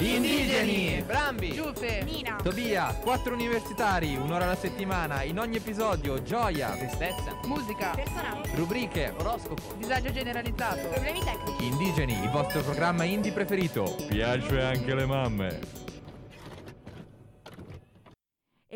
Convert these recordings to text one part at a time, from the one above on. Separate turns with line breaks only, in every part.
Indigeni,
Brambi,
Giuffe,
Nina,
Tobia, quattro universitari, un'ora alla settimana, in ogni episodio gioia,
tristezza,
musica,
personaggi,
rubriche,
oroscopo,
disagio generalizzato.
problemi tecnici.
Indigeni, il vostro programma indie preferito. Piace anche le mamme.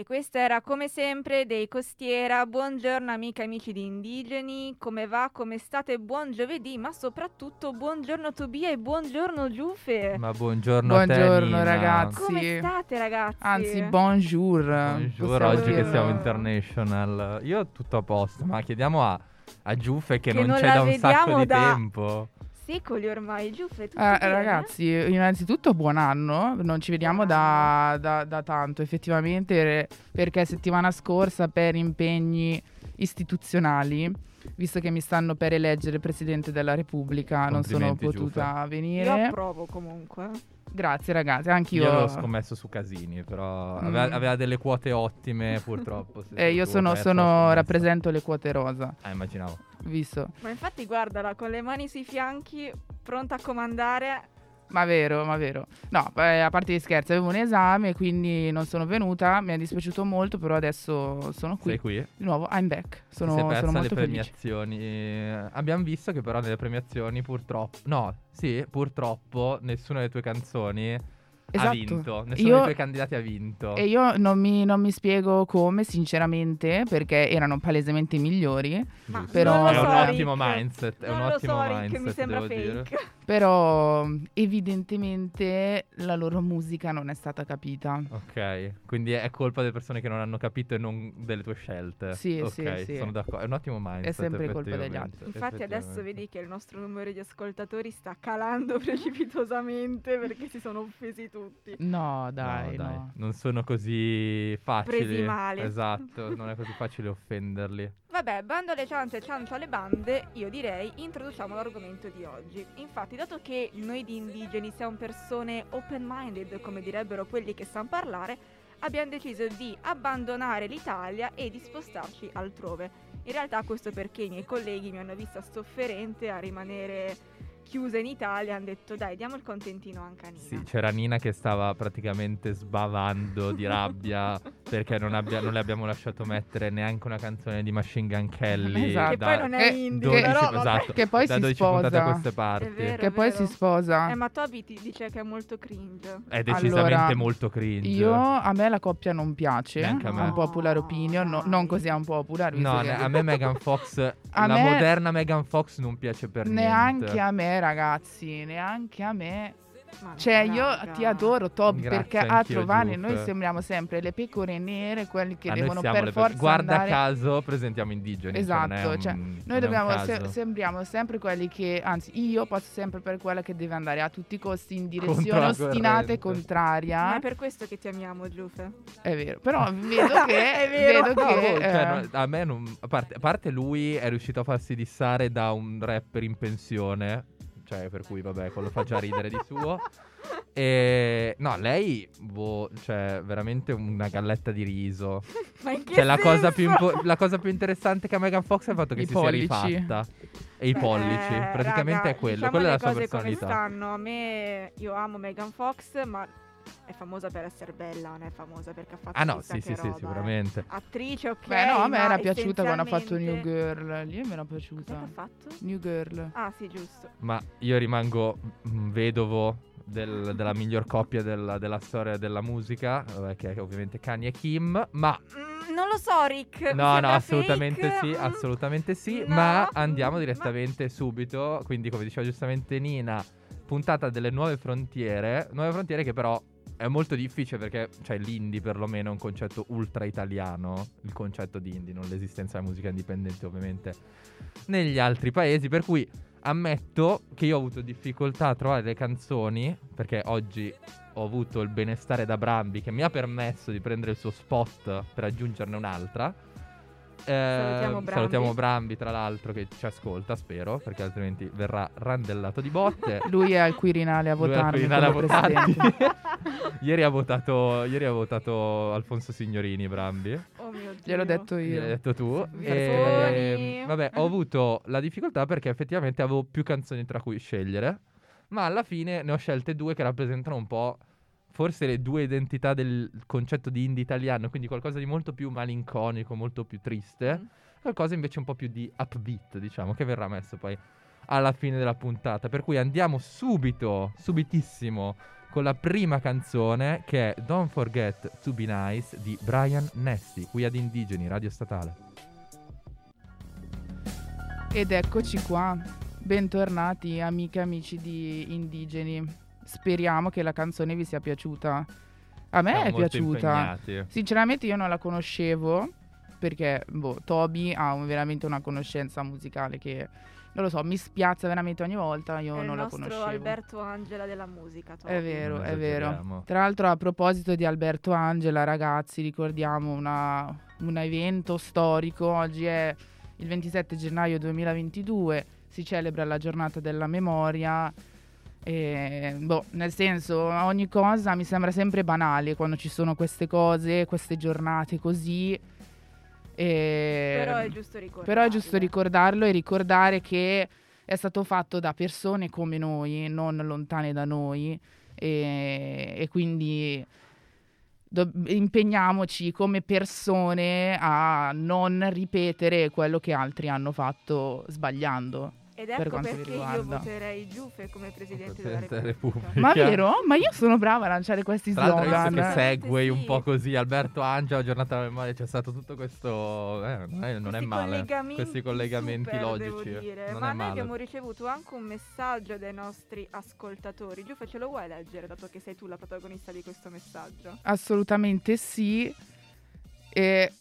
E questa era come sempre dei Costiera. Buongiorno amiche e amici di Indigeni, come va? Come state? Buon giovedì, ma soprattutto buongiorno Tobia e buongiorno Giuffe.
Ma buongiorno, a te,
Buongiorno,
Nina.
ragazzi.
Come state ragazzi?
Anzi, bonjour.
Buongiorno,
possiamo
oggi che
dirlo.
siamo international. Io tutto a posto, ma chiediamo a, a Giuffe che,
Che
non,
non
c'è da un sacco
vediamo
di
da-
tempo.
Secoli ormai, Giuffe,
Eh, ragazzi, innanzitutto buon anno, non ci vediamo da, da- da tanto effettivamente perché settimana scorsa per impegni istituzionali, visto che mi stanno per eleggere Presidente della Repubblica, non sono potuta
Io
venire.
approvo comunque.
Grazie ragazzi, anch'io.
Io l'ho scommesso su Casini, però
Mm.
aveva, aveva delle quote ottime purtroppo.
Eh, io sono, sono- rappresento le quote rosa,
Ah, immaginavo.
visto.
Ma infatti guardala, con le mani sui fianchi, pronta a comandare.
Ma vero, ma vero. No, beh, a parte gli scherzi, avevo un esame, quindi non sono venuta, mi è dispiaciuto molto, però adesso sono qui.
Sei qui?
Di nuovo, I'm back. Sono,
sei
sono
persa le
molto felice.
premiazioni. Eh, Abbiamo visto che però nelle premiazioni purtroppo... No, sì, purtroppo nessuna delle tue canzoni ha
Esatto.
vinto. Nessuno
Io-
dei tuoi candidati ha vinto.
E io non mi, non mi spiego come, sinceramente, perché erano palesemente migliori.
Ma
però-
è
so,
un
Rick.
ottimo mindset. È
Non
un
lo
ottimo
so, Rick,
mindset.
mi sembra
devo dire.
Però, evidentemente, la loro musica non è stata capita.
Ok, quindi è colpa delle persone che non hanno capito e non delle tue scelte.
Sì,
Ok,
sì, sì.
sono d'accordo. È un ottimo mindset.
sempre colpa degli altri.
Infatti adesso vedi che il nostro numero di ascoltatori sta calando precipitosamente perché si sono offesi tutti.
No, dai,
no,
no.
dai, non sono così facili.
Presi male.
Esatto, non è così facile offenderli.
Vabbè, bando alle ciance e ciancio alle bande, io direi introduciamo l'argomento di oggi. Infatti, dato che noi di indigeni siamo persone open-minded, come direbbero quelli che sanno parlare, abbiamo deciso di abbandonare l'Italia e di spostarci altrove. In realtà questo perché i miei colleghi mi hanno vista sofferente a rimanere chiusa in Italia, hanno detto dai diamo il contentino anche a Nina.
Sì, c'era Nina che stava praticamente sbavando di rabbia perché non, abbia- non le abbiamo lasciato mettere neanche una canzone di Machine Gun Kelly.
Esatto.
Che poi non è indie,
12,
però
esatto,
Che poi
da
si
12 puntate a
sposa.
queste parti.
Vero.
Che poi
vero.
si sposa.
Eh, ma Toby ti dice che è molto cringe.
È decisamente
Allora,
molto cringe.
Io a me la coppia non piace,
Neanche a me.
un popular opinion, no- non così un popular,
No, ne- a me Megan Fox, la
me-
moderna Megan Fox non piace per
neanche
niente.
a me, ragazzi, neanche a me.
Ma
Cioè, io
raga.
ti adoro, Toby,
Grazie,
perché a Trovani noi sembriamo sempre le pecore nere, quelli che devono per forza
Guarda
andare...
caso, presentiamo indigeni.
Esatto,
cioè, è
cioè,
un-
Noi dobbiamo, se- sembriamo sempre quelli che, anzi, io passo sempre per quella che deve andare a tutti i costi in direzione ostinata e contraria.
Ma è per questo che ti amiamo, Giuffe.
È vero, però vedo che,
È vero.
vedo
No,
che
cioè,
eh,
no, a me non. A parte, a parte lui è riuscito a farsi dissare da un rapper in pensione. Cioè, per cui, vabbè, quello fa già ridere di suo. E no, lei, boh, cioè, veramente una galletta di riso.
Ma in che
Cioè, la cosa, più impo- la cosa più interessante che ha Megan Fox è il fatto che
I
si
pollici.
sia rifatta. E i
Beh,
pollici. Praticamente
raga,
è quello.
diciamo
Quella è la sua
cose come
personalità.
stanno. A me, io amo Megan Fox, ma è famosa per essere bella, non è famosa perché ha fatto
Ah, no, sì,
che
sì, sì,
roba, eh.
sicuramente.
Attrice, ok.
Beh, no, a me
ma
era piaciuta quando ha fatto New Girl. Lì mi era piaciuta.
ha fatto?
New Girl.
Ah, sì, giusto.
Ma io rimango mm, vedovo del- della miglior coppia della, della storia della musica, vabbè, che è ovviamente Kanye e Kim. Ma
Mm, non lo so, Rick.
no, no, assolutamente
fake.
sì, assolutamente sì.
no,
ma andiamo direttamente subito. Quindi, come diceva giustamente Nina, puntata delle nuove frontiere. Nuove frontiere che però è molto difficile perché, cioè, l'indie perlomeno è un concetto ultra italiano. Il concetto di indie, non l'esistenza della musica indipendente, ovviamente, negli altri paesi. Per cui ammetto che io ho avuto difficoltà a trovare le canzoni. Perché oggi ho avuto il benestare da Brambi che mi ha permesso di prendere il suo spot per aggiungerne un'altra. Eh,
Salutiamo Brambi.
salutiamo Brambi, tra l'altro, che ci ascolta, spero, perché altrimenti verrà randellato di botte.
Lui è al Quirinale a votarmi
Quirinale a ieri, ha votato, ieri ha votato Alfonso Signorini, Brambi.
Oh mio Dio.
Gliel'ho detto
L'hai
io.
detto tu. E, vabbè, ho avuto la difficoltà perché effettivamente avevo più canzoni tra cui scegliere. Ma alla fine ne ho scelte due che rappresentano un po' forse le due identità del concetto di indie italiano, quindi qualcosa di molto più malinconico, molto più triste,
Mm.
qualcosa invece un po' più di upbeat, diciamo, che verrà messo poi alla fine della puntata. Per cui andiamo subito, subitissimo, con la prima canzone che è Don't Forget to Be Nice di Brian Nessi, qui ad Indigeni, Radio Statale.
Ed eccoci qua, bentornati amiche e amici di Indigeni. Speriamo che la canzone vi sia piaciuta. A me
Siamo
è piaciuta.
impegnati.
Sinceramente io non la conoscevo perché boh, Toby ha un- veramente una conoscenza musicale che non lo so, mi spiazza veramente ogni volta, io
È il
non la
nostro
conoscevo.
Alberto Angela della musica. Toby.
È vero,
Non
è vero. Tra l'altro a proposito di Alberto Angela, ragazzi, ricordiamo una- un evento storico, oggi è il 27 gennaio 2022, si celebra la giornata della memoria. E, boh, nel senso, ogni cosa mi sembra sempre banale quando ci sono queste cose, queste giornate così. E-
Però è giusto ricordarlo.
però è giusto ricordarlo e ricordare che è stato fatto da persone come noi, non lontane da noi, e, e quindi do- impegniamoci come persone a non ripetere quello che altri hanno fatto sbagliando.
Ed
per
ecco
quanto mi
perché io voterei Giuffe come Presidente della
Presidente della
Repubblica.
Repubblica.
Ma vero? Ma io sono brava a lanciare questi
Tra l'altro, visto
slogan.
che segui un
Sì.
po' così, Alberto Angela, giornata della memoria, c'è stato tutto questo. eh, non è, non è male.
collegamenti
Questi collegamenti
super,
logici.
devo dire.
Non
Ma
è
noi
male.
abbiamo ricevuto anche un messaggio dai nostri ascoltatori. Giuffe, ce lo vuoi leggere, dato che sei tu la protagonista di questo messaggio?
Assolutamente sì. E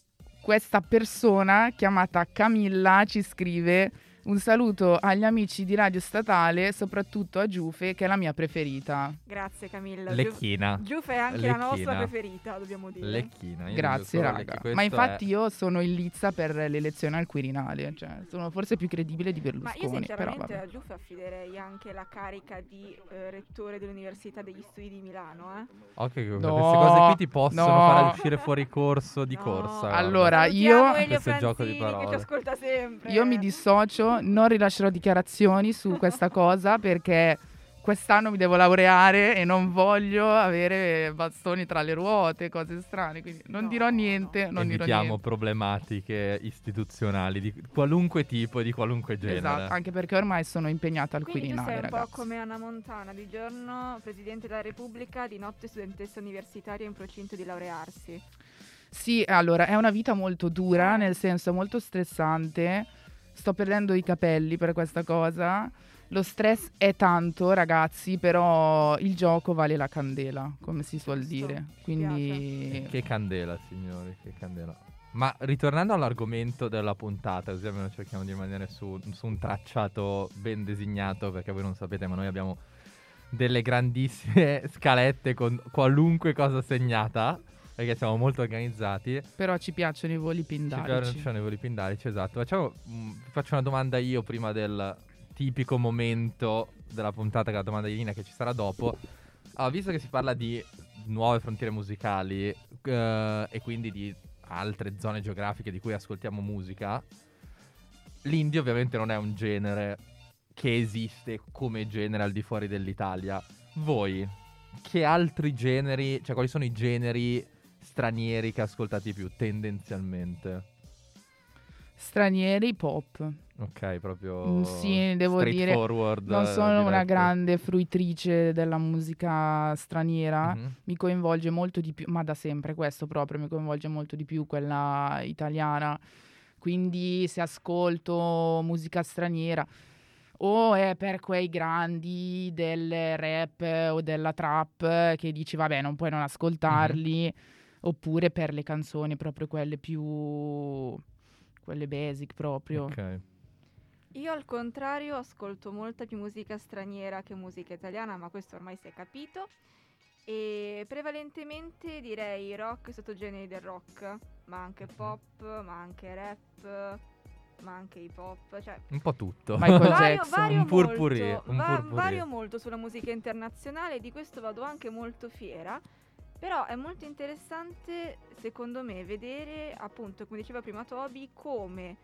questa persona chiamata Camilla ci scrive un saluto agli amici di Radio Statale, soprattutto a Giufe, che è la mia preferita.
Grazie Camilla.
Lecchina.
Giu- Giuffe è anche la nostra
Lecchina.
preferita, dobbiamo dire.
Lecchina. io
Grazie, raga.
Lecchi.
Ma infatti
è-
io sono in lizza per l'elezione al Quirinale, cioè sono forse più credibile di
Ma io
Berlusconi, però
sinceramente
vabbè.
a Giuffe affiderei anche la carica di eh, rettore dell'Università degli Studi di Milano, eh.
Occhio che
No,
queste cose qui ti possono
no.
fare uscire fuori corso di
No.
corsa. guarda.
Allora,
Salutiamo
io-
Questo gioco di
Franzini, che ci
parole.
ascolta sempre.
Io mi dissocio, non rilascerò dichiarazioni su questa cosa perché quest'anno mi devo laureare e non voglio avere bastoni tra le ruote, cose strane, quindi non
No,
dirò
no.
niente, non dirò
Evitiamo
niente.
problematiche istituzionali di qualunque tipo e di qualunque genere.
Esatto, anche perché ormai sono impegnata al
Quindi tu
Quirinale,
sei un
ragazzi.
po' come Anna Montana, di giorno Presidente della Repubblica, di notte studentessa universitaria in procinto di laurearsi.
Sì, allora, è una vita molto dura, nel senso molto stressante. Sto perdendo i capelli per questa cosa. Lo stress è tanto, ragazzi, però il gioco vale la candela, come si suol dire. Quindi
Che candela, signori, che candela. Ma ritornando all'argomento della puntata, così almeno cerchiamo di rimanere su, su un tracciato ben designato, perché voi non sapete, ma noi abbiamo delle grandissime scalette con qualunque cosa segnata, perché siamo molto organizzati.
Però ci piacciono i voli
Ci
pindarici.
piacciono i voli pindarici, esatto. Facciamo, mm, faccio una domanda io prima del tipico momento della puntata, che è la domanda di Lina che ci sarà dopo. Allora, visto che si parla di nuove frontiere musicali eh, e quindi di altre zone geografiche di cui ascoltiamo musica, l'indie ovviamente non è un genere che esiste come genere al di fuori dell'Italia. Voi, che altri generi, cioè quali sono i generi stranieri che ascoltate di più tendenzialmente?
Stranieri pop.
Ok, proprio
Mm, sì, devo dire,
straightforward,
Non sono una
diretto.
grande fruitrice della musica straniera.
Mhm.
Mi coinvolge molto di più, ma da sempre questo proprio, mi coinvolge molto di più quella italiana. Quindi se ascolto musica straniera o è per quei grandi del rap o della trap che dici vabbè non puoi non ascoltarli, oppure per le canzoni proprio quelle più... quelle basic proprio.
Ok.
Io al contrario ascolto molta più musica straniera che musica italiana, ma questo ormai si è capito. E prevalentemente direi rock e sottogeneri del rock, ma anche pop, ma anche rap, ma anche hip hop, cioè
Un po' tutto.
Michael
vario,
Jackson,
vario
un purpurì,
molto,
un
va- vario molto sulla musica internazionale, di questo vado anche molto fiera. Però è molto interessante, secondo me, vedere, appunto, come diceva prima Toby, come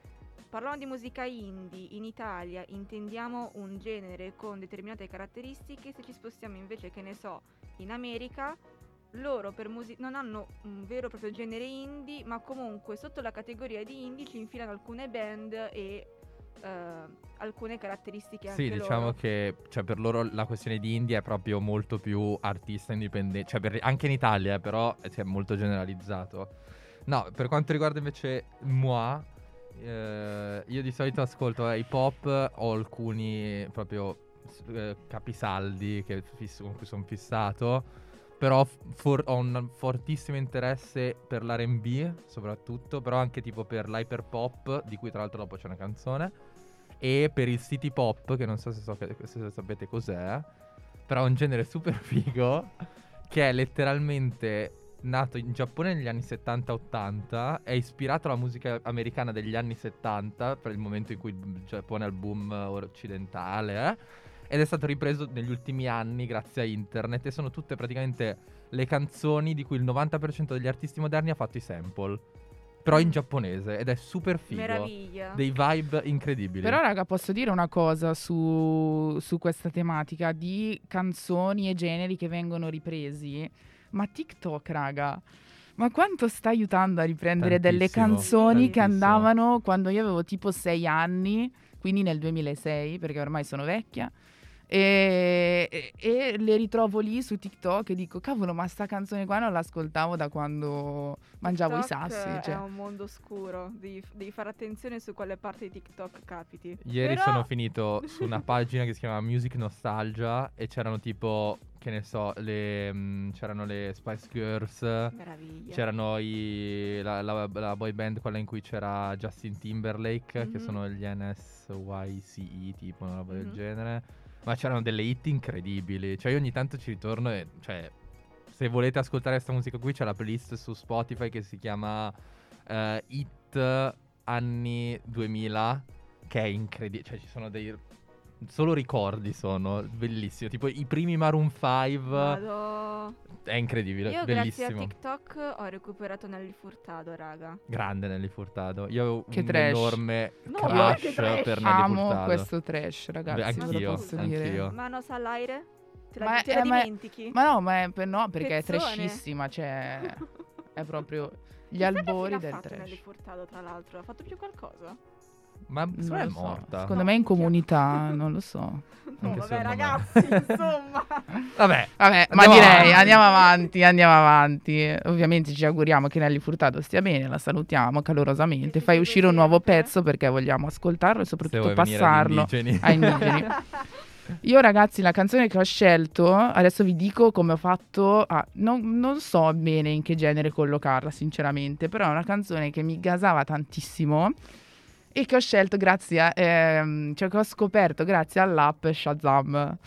parlando di musica indie, in Italia intendiamo un genere con determinate caratteristiche, se ci spostiamo invece, che ne so, in America, loro musi- non hanno un vero e proprio genere indie, ma comunque sotto la categoria di indie ci infilano alcune band e eh, alcune caratteristiche
Sì, diciamo
loro.
che cioè, per loro la questione di indie è proprio molto più artista indipendente, cioè per- anche in Italia, eh, però è cioè, molto generalizzato. No, per quanto riguarda invece moi, eh, io di solito ascolto hip hop, ho alcuni proprio eh, capisaldi che fisso- con cui sono fissato, però for- ho un fortissimo interesse per l'R&B soprattutto, però anche tipo per l'hyperpop, di cui tra l'altro dopo c'è una canzone, e per il city pop, che non so se, so se sapete cos'è, però è un genere super figo, che è letteralmente nato in Giappone negli anni 70-80, è ispirato alla musica americana degli anni 70, per il momento in cui il Giappone ha il boom occidentale, eh, ed è stato ripreso negli ultimi anni grazie a internet e sono tutte praticamente le canzoni di cui il 90% degli artisti moderni ha fatto i sample, però in giapponese ed è super figo.
Meraviglia.
Dei vibe incredibili.
Però, raga, posso dire una cosa su, su questa tematica di canzoni e generi che vengono ripresi. Ma TikTok, raga, ma quanto sta aiutando a riprendere delle
Tantissimo,
canzoni che
tantissimo.
andavano quando io avevo tipo sei anni, quindi nel 2006, perché ormai sono vecchia. E, e- e le ritrovo lì su TikTok e dico, cavolo, ma sta canzone qua non l'ascoltavo da quando mangiavo i
TikTok
sassi. Cioè.
È un mondo oscuro, devi, devi fare attenzione su quale parte di TikTok capiti.
Ieri
Però-
sono finito su una pagina che si chiama Music Nostalgia e c'erano tipo, che ne so, le, mm, c'erano le Spice Girls,
Meraviglia.
c'erano i, la, la- la boy band, quella in cui c'era Justin Timberlake, che
Mhm.
sono gli NSYCE, tipo una roba del
Mhm.
genere. Ma c'erano delle hit incredibili. Cioè io ogni tanto ci ritorno e, cioè, se volete ascoltare questa musica qui c'è la playlist su Spotify che si chiama eh, Hit anni 2000 che è incredibile, cioè ci sono dei solo ricordi sono bellissimi, tipo i primi Maroon 5
Vado.
è incredibile,
Io grazie a
bellissimo.
TikTok ho recuperato Nelly Furtado, raga.
Grande Nelly Furtado. Io avevo
Che
un
trash.
enorme
No,
crush
trash.
per Nelly
Amo
Furtado.
questo trash, ragazzi.
Anch'io,
posso dire.
anch'io.
Manos all'aire? Te la,
Ma
te
è-
la
ma è-
dimentichi?
Ma no, ma è, per- no, perché
Pezzone.
è trashissima, cioè è proprio gli
Chissà che
albori
fine
del
ha fatto Nelly
trash.
Furtado, tra l'altro. Ha fatto più qualcosa?
Ma
Non
secondo me è
lo so.
morta.
Secondo me è in comunità, non lo so.
No,
Anche
vabbè, ragazzi, insomma.
Vabbè,
Vabbè, ma direi
avanti.
andiamo avanti, andiamo avanti. Ovviamente ci auguriamo che Nelly Furtado stia bene, la salutiamo calorosamente. Fai uscire un nuovo
sempre.
pezzo perché vogliamo ascoltarlo e soprattutto passarlo
indigeni.
ai indigeni. Io ragazzi la canzone che ho scelto, adesso vi dico come ho fatto, a- non, non so bene in che genere collocarla sinceramente, però è una canzone che mi gasava tantissimo e che ho scelto grazie a, ehm, cioè che ho scoperto grazie all'app Shazam.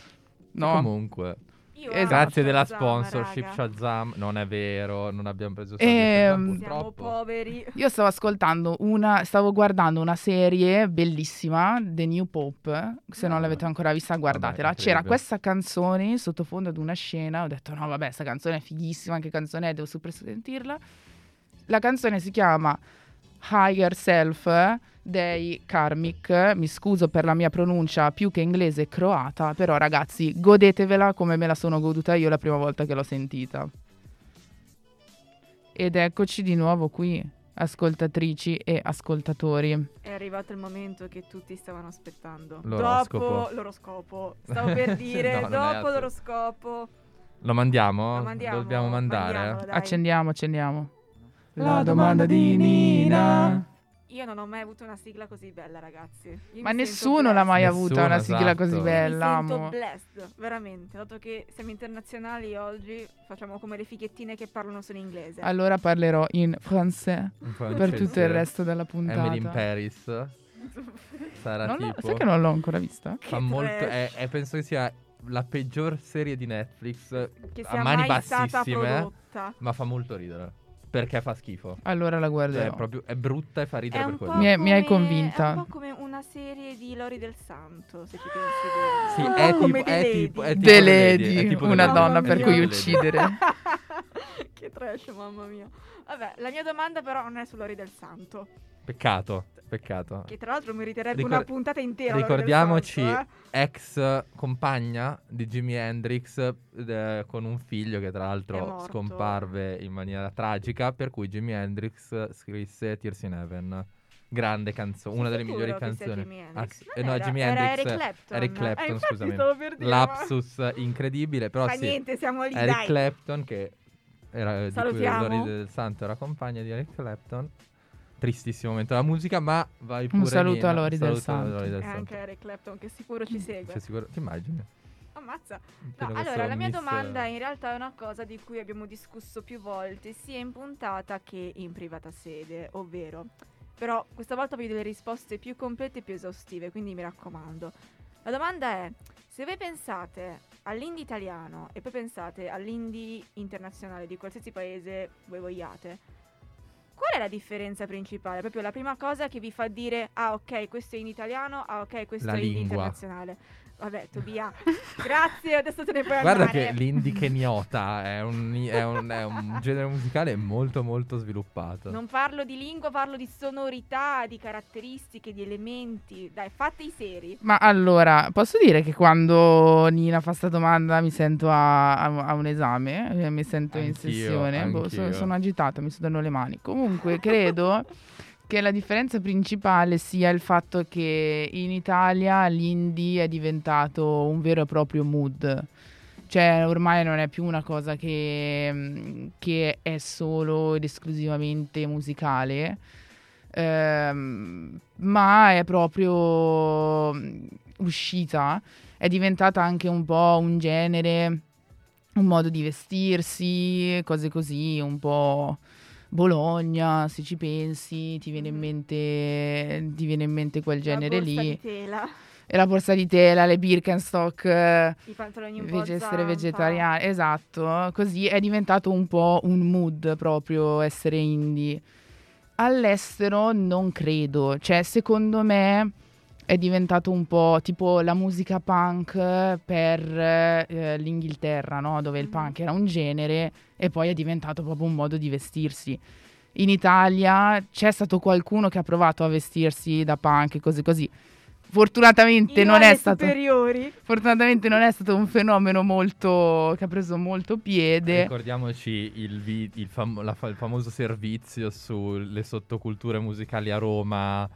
No,
Comunque,
Esatto.
grazie della sponsorship
raga.
Shazam. Non è vero, non abbiamo preso soldi
Ehm,
Siamo
purtroppo.
poveri.
Io stavo ascoltando una, stavo guardando una serie bellissima, The New Pope. Se non
Ah.
l'avete ancora vista, guardatela.
Vabbè,
C'era questa canzone sottofondo ad una scena. Ho detto, no, vabbè, questa canzone è fighissima. Che canzone è? Devo super sentirla. La canzone si chiama Higher Self dei Karmic. Mi scuso per la mia pronuncia più che inglese croata, però ragazzi, godetevela come me la sono goduta io la prima volta che l'ho sentita. Ed eccoci di nuovo qui, ascoltatrici e ascoltatori.
È arrivato il momento che tutti stavano aspettando.
L'oroscopo.
Dopo l'oroscopo. Stavo per dire,
No,
dopo l'oroscopo.
Lo mandiamo?
Lo mandiamo.
Dobbiamo mandare?
Accendiamo, accendiamo.
La domanda di Nina.
Io non ho mai avuto una sigla così bella, ragazzi. Io
Ma nessuno l'ha mai
blessed.
Nessuno,
avuta una sigla
esatto.
così bella,
Mi sento
amo.
blessed, veramente. Dato che siamo internazionali oggi, facciamo come le fighettine che parlano solo inglese.
Allora parlerò in français
In
per
francese.
tutto il resto della puntata.
Emily in Paris. Sarà
Non
tipo...
sai che non l'ho ancora vista?
Fa
Che
molto...
trash.
È, è- penso che sia la peggior serie di Netflix,
che
a mani bassissime, ma fa molto ridere. Perché fa schifo.
Allora la
Cioè,
guarderò.
è, proprio, è brutta e fa ridere
È
per quello.
Mi hai- mi hai
come-
convinta.
È un po' come una serie di Lori del Santo, se ci pensi
Sì,
bene.
è
Un po' come
tipo, è tipo, è tipo
The
Lady,
Lady,
è tipo
una donna
è
per cui uccidere.
che trash, mamma mia. Vabbè, la mia domanda però non è su Lori del Santo.
Peccato, peccato.
Che tra l'altro meriterebbe
Ricor-
una puntata intera.
Ricordiamoci
Santo, eh.
ex compagna di Jimi Hendrix eh, con un figlio che tra l'altro scomparve in maniera tragica, per cui Jimi Hendrix scrisse Tears in Heaven. Grande canzone, una delle migliori canzoni.
Jimi
Ah, Eh, no,
era-
Jimi Hendrix,
Eric Clapton.
Eric
Eh,
Clapton,
infatti
scusami.
per dire,
Lapsus incredibile, però
Ma
sì.
niente, siamo lì,
Eric
dai.
Clapton che era di cui
Salutiamo.
Lori del Santo era compagna di Eric Clapton. Tristissimo momento della musica, ma vai pure
saluto a
Nina.
Lori del
Saluto a
Santo.
Lori del
E
Santo.
anche Eric Clapton che sicuro ci segue.
Sei sicuro? Ti immagini?
Ammazza. No, allora, la mia
miss-
domanda in realtà è una cosa di cui abbiamo discusso più volte, sia in puntata che in privata sede, ovvero, però questa volta voglio delle risposte più complete e più esaustive, quindi mi raccomando. La domanda è, se voi pensate all'indie italiano e poi pensate all'indie internazionale di qualsiasi paese voi vogliate, qual è la differenza principale? Proprio la prima cosa che vi fa dire, ah ok, questo è in italiano, ah ok, questo
La
è in
lingua.
internazionale. Vabbè, Tobia, grazie, adesso te ne puoi
Guarda
andare.
che l'indie keniota è un, è, un, è un genere musicale molto molto sviluppato.
Non parlo di lingua, parlo di sonorità, di caratteristiche, di elementi. Dai, fate i seri.
Ma allora, posso dire che quando Nina fa sta domanda mi sento a, a- a un esame, eh, mi sento in
Anch'io,
sessione, boh, so-
anch'io.
sono agitata, mi sudano le mani. Comunque, credo che la differenza principale sia il fatto che in Italia l'indie è diventato un vero e proprio mood. Cioè, ormai non è più una cosa che, mm, che è solo ed esclusivamente musicale, ehm, ma è proprio mm, uscita, è diventata anche un po' un genere, un modo di vestirsi, cose così, un po' Bologna, se ci pensi, ti viene in
Mhm.
mente, ti viene in mente quel genere
La borsa
lì.
di tela,
E la borsa di tela, le Birkenstock,
i pantaloni un po'
invece essere vegetariani, esatto, così è diventato un po' un mood proprio essere indie. All'estero non credo, cioè secondo me è diventato un po' tipo la musica punk per eh, l'Inghilterra, no? dove il
Mhm.
punk era un genere e poi è diventato proprio un modo di vestirsi. In Italia c'è stato qualcuno che ha provato a vestirsi da punk e cose così. Fortunatamente non è stato. Fortunatamente non è stato un fenomeno molto che ha preso molto piede.
Ricordiamoci il, vi- il fam- la il famoso servizio sulle sottoculture musicali a Roma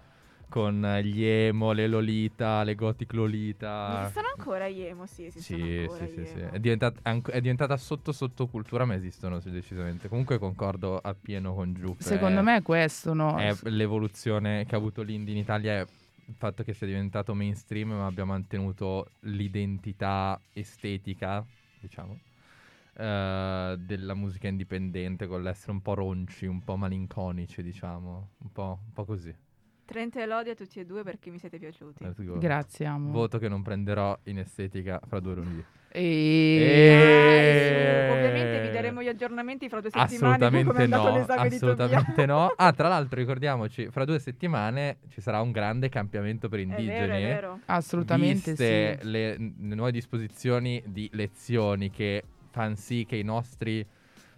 con gli emo, le Lolita, le Gothic Lolita.
Esistono ancora gli emo? Sì, esistono
Sì,
ancora
sì,
gli
sì, sì. È, diventata, anc- è diventata sotto sottocultura, ma esistono sì, decisamente. Comunque concordo appieno con Giuppe.
Secondo me è questo, no?
è l'evoluzione che ha avuto l'indie in Italia è il fatto che sia diventato mainstream, ma abbia mantenuto l'identità estetica, diciamo, eh, della musica indipendente, con l'essere un po' ronci, un po' malinconici, diciamo, un po', un po' così.
Trenta e lodi a tutti e due perché mi siete piaciuti.
Eh,
Grazie, amo.
Voto che non prenderò in estetica fra due lunedì.
E...
Dai, su. Ovviamente vi daremo gli aggiornamenti fra due settimane
Assolutamente
è
no, assolutamente no. Ah, tra l'altro ricordiamoci, fra due settimane ci sarà un grande cambiamento per
È
indigeni.
vero, è vero.
Assolutamente
Viste
sì.
le, le nuove disposizioni di lezioni che fanno sì che i nostri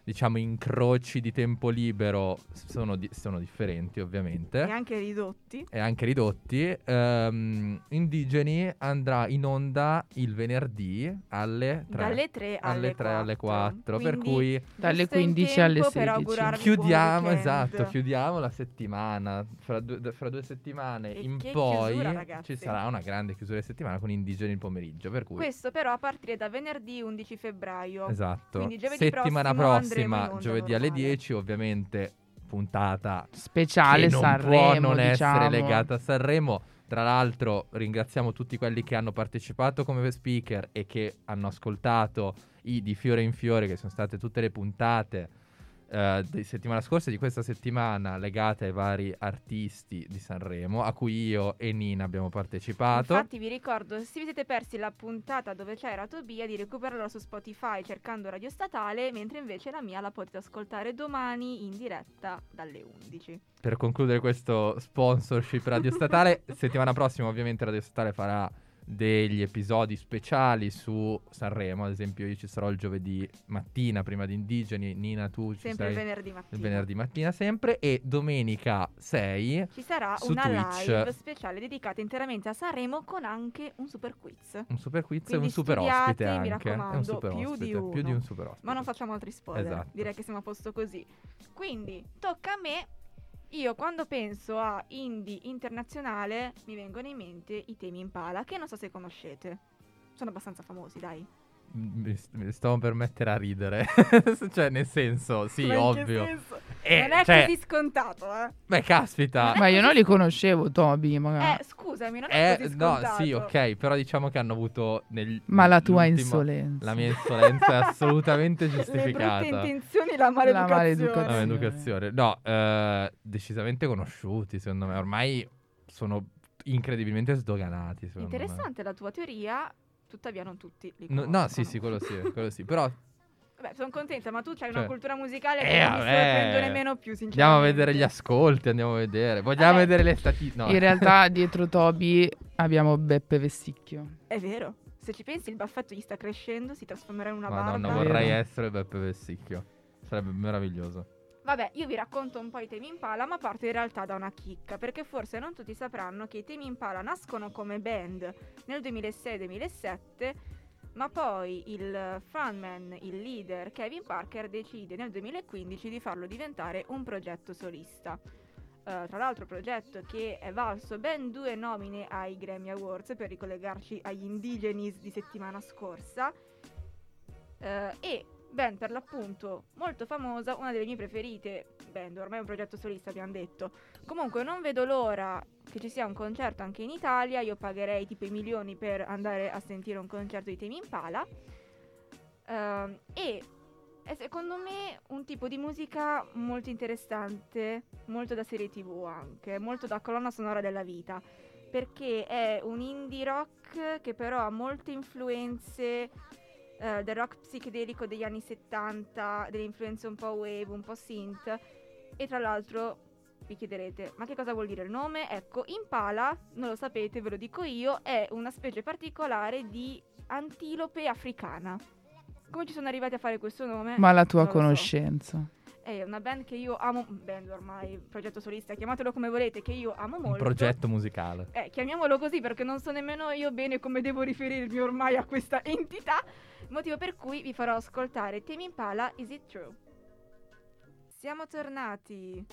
diciamo incroci di tempo libero sono, di- sono differenti ovviamente
E anche ridotti.
e anche ridotti ehm, indigeni andrà in onda il venerdì alle 3
Dalle 3 alle,
alle 3 alle 4 per
Quindi
cui
Dalle
giusto in
15 alle
tempo
16.
Per augurarvi buon
chiudiamo esatto chiudiamo la settimana fra due, fra due settimane
E
in
che
poi
chiusura,
ci sarà una grande chiusura di settimana con indigeni il pomeriggio per cui
Questo però a partire da venerdì 11 febbraio.
Esatto.
Quindi giovedì
Settimana
prossimo andremo
prossima, giovedì alle
normale.
10, ovviamente puntata
Speciale
non
Sanremo,
può non
diciamo.
essere legata a Sanremo. Tra l'altro ringraziamo tutti quelli che hanno partecipato come speaker e che hanno ascoltato i di fiore in fiore, che sono state tutte le puntate eh, di settimana scorsa e di questa settimana legate ai vari artisti di Sanremo, a cui io e Nina abbiamo partecipato.
Infatti vi ricordo, se vi siete persi la puntata dove c'era Tobia, di recuperarla su Spotify cercando Radio Statale, mentre invece la mia la potete ascoltare domani in diretta dalle 11.
per concludere questo sponsorship radio statale, settimana prossima ovviamente Radio Statale farà degli episodi speciali su Sanremo, ad esempio io ci sarò il giovedì mattina prima di Indigeni, Nina tu ci
Sempre
sei
il venerdì mattina.
il venerdì mattina sempre e domenica 6
Ci sarà una
Twitch.
live speciale dedicata interamente a Sanremo con anche un super quiz.
un super quiz e
Quindi
un super ospite
mi
anche. È un super
più
ospite,
di
più di
uno.
un super ospite.
Ma non facciamo altri spoiler.
Esatto.
Direi che siamo a posto così. Quindi tocca a me. Io quando penso a indie internazionale mi vengono in mente i temi Impala, che non so se conoscete. Sono abbastanza famosi, dai.
Mi, mi stavo per mettere a ridere. cioè, nel senso, sì, ovvio.
senso?
Eh,
non è
cioè,
così scontato, eh.
Beh, caspita.
Ma io non li conoscevo, Toby, magari.
Eh, scusami, non è
Eh,
così
no,
scontato.
sì, ok, però diciamo che hanno avuto nel
Ma la tua insolenza.
La mia insolenza è assolutamente
Le brutte
giustificata.
intenzioni la maleducazione.
maleducazione.
La educazione. No, eh, decisamente conosciuti, secondo me. Ormai sono incredibilmente sdoganati, secondo me.
Interessante la tua teoria, tuttavia non tutti li
No,
conoscono.
no, sì, sì, quello sì, quello sì. Però
Vabbè, sono contenta, ma tu c'hai
Cioè-
una cultura musicale che
Eh,
non mi
vabbè.
sorprendo nemmeno più, sinceramente.
andiamo a vedere gli ascolti, andiamo a vedere. Vogliamo
Vabbè.
vedere le statistiche. No.
In realtà dietro Toby abbiamo Beppe Vesticchio.
È vero. Se ci pensi, il baffetto gli sta crescendo, si trasformerà in una
Madonna,
barba.
vorrei
Vero.
essere Beppe Vessicchio. Sarebbe meraviglioso.
Vabbè, io vi racconto un po' i temi Impala, ma parto in realtà da una chicca, perché forse non tutti sapranno che i temi Impala nascono come band nel 2006-2007, ma poi il frontman, il leader Kevin Parker decide nel 2015 di farlo diventare un progetto solista. Eh, tra l'altro progetto che è valso ben due nomine ai Grammy Awards per ricollegarci agli Indigenis di settimana scorsa eh, e band per l'appunto molto famosa, una delle mie preferite band, ormai è un progetto solista abbiamo detto. Comunque non vedo l'ora che ci sia un concerto anche in Italia, io pagherei tipo i milioni per andare a sentire un concerto di Temi Impala. Ehm, e è secondo me un tipo di musica molto interessante, molto da serie tv anche, molto da colonna sonora della vita, perché è un indie rock che però ha molte influenze eh, del rock psichedelico degli anni 70, delle influenze un po' wave, un po' synth. E tra l'altro vi chiederete, ma che cosa vuol dire il nome? Ecco, Impala, non lo sapete, ve lo dico io, è una specie particolare di antilope africana. Come ci sono arrivati a fare questo nome?
Ma la tua
lo so.
conoscenza.
È una band che io amo, band ormai, progetto solista, chiamatelo come volete, che io amo molto.
Un progetto musicale.
Eh, chiamiamolo così perché non so nemmeno io bene come devo riferirmi ormai a questa entità. Motivo per cui vi farò ascoltare Temi Impala Is It True? Siamo tornati.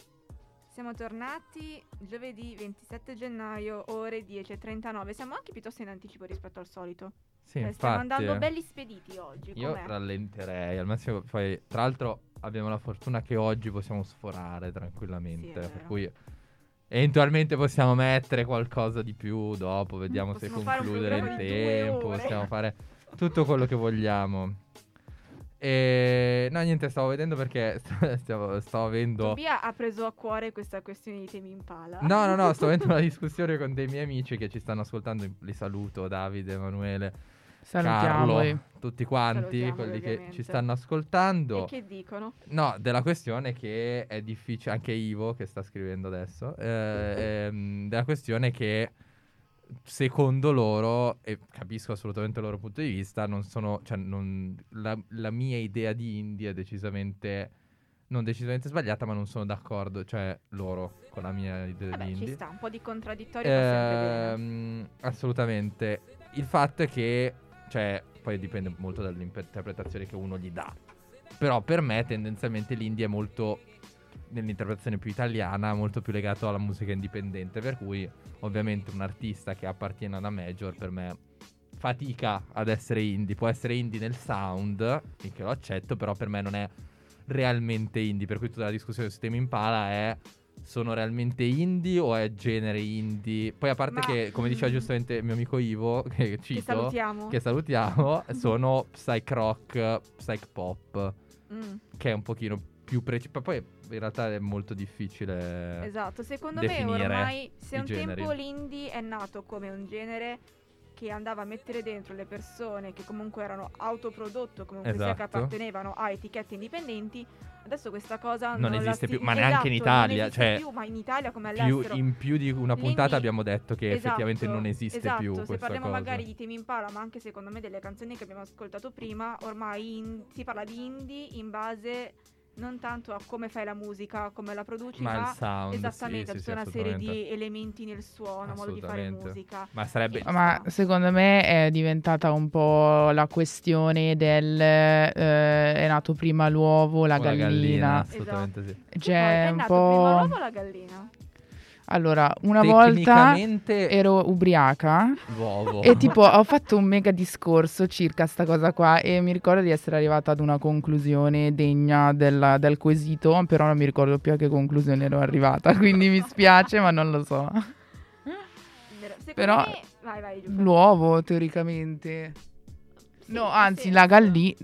Siamo tornati giovedì 27 gennaio, ore 10.39. Siamo anche piuttosto in anticipo rispetto al solito.
Sì,
Eh, stiamo
infatti.
andando belli spediti oggi.
Io
com'è?
rallenterei al massimo. Poi, tra l'altro, abbiamo la fortuna che oggi possiamo sforare tranquillamente.
Sì,
per cui, eventualmente possiamo mettere qualcosa di più dopo. Vediamo se
Possiamo un
concludere in tempo. Possiamo fare tutto quello che vogliamo. E no, niente, stavo vedendo perché stavo, stavo avendo.
Tobia ha preso a cuore questa questione di Temi Impala.
No, no, no, sto avendo una discussione con dei miei amici che ci stanno ascoltando. Li saluto, Davide, Emanuele,
Salutiamoli.
Carlo, tutti quanti,
Salutiamoli,
quelli che
ovviamente.
ci stanno ascoltando.
E che dicono?
No, della questione che è difficile, anche Ivo che sta scrivendo adesso, eh, ehm, della questione che secondo loro, e capisco assolutamente il loro punto di vista, non sono, cioè non, la, la mia idea di indie è decisamente, non decisamente sbagliata, ma non sono d'accordo, cioè loro con la mia idea
Vabbè,
di
ci
indie.
sta, un po' di contraddittorio.
Ehm, assolutamente. Il fatto è che, cioè, poi dipende molto dall'interpretazione che uno gli dà. Però per me tendenzialmente l'indie è molto, nell'interpretazione più italiana, molto più legato alla musica indipendente. Per cui ovviamente un artista che appartiene a una major per me fatica ad essere indie. Può essere indie nel sound, che lo accetto, però per me non è realmente indie. Per cui tutta la discussione su Temi Impala è sono realmente indie o è genere indie? Poi a parte
Ma-
che, come diceva giustamente il mio amico Ivo, che
Che
cito,
salutiamo.
che salutiamo, sono psych rock, psych pop,
Mm,
che è un pochino più preciso. Poi in realtà è molto difficile.
esatto, secondo me ormai se un
generi.
tempo l'indie è nato come un genere, che andava a mettere dentro le persone che comunque erano autoprodotto, comunque sia che
Esatto.
appartenevano a etichette indipendenti, adesso questa cosa
Non
la
esiste
si-
più, ma neanche in
Esatto, non
Italia,
esiste
cioè,
più, ma in Italia come
Più-
all'estero.
in più di una puntata
L'indie-
abbiamo detto che effettivamente
Esatto,
non esiste
esatto.
più
Se parliamo
cosa.
magari di Tame Impala, ma anche secondo me delle canzoni che abbiamo ascoltato prima, ormai in- si parla di indie in base non tanto a come fai la musica, come la produci,
Ma
ma,
il sound,
esattamente
sì, sì, sì,
tutta una serie di elementi nel suono, modo di fare musica.
Ma sarebbe
Ma secondo me è diventata un po' la questione del eh, è nato prima l'uovo, la
o la
gallina.
assolutamente sì.
Che
Cioè,
è
un
nato
po'...
prima l'uovo o la gallina?
Allora, una volta ero ubriaca
l'uovo.
e tipo ho fatto un mega discorso circa sta cosa qua e mi ricordo di essere arrivata ad una conclusione degna della- del quesito, però non mi ricordo più a che conclusione ero arrivata, quindi mi spiace ma non lo so. Però-
me... Vai, vai.
L'uovo teoricamente.
Sì,
No, anzi
senso.
la gallina...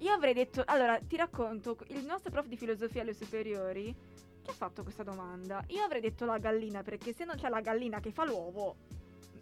Io avrei detto, allora ti racconto, il nostro prof di filosofia alle superiori ha fatto questa domanda. Io avrei detto la gallina perché se non c'è la gallina che fa l'uovo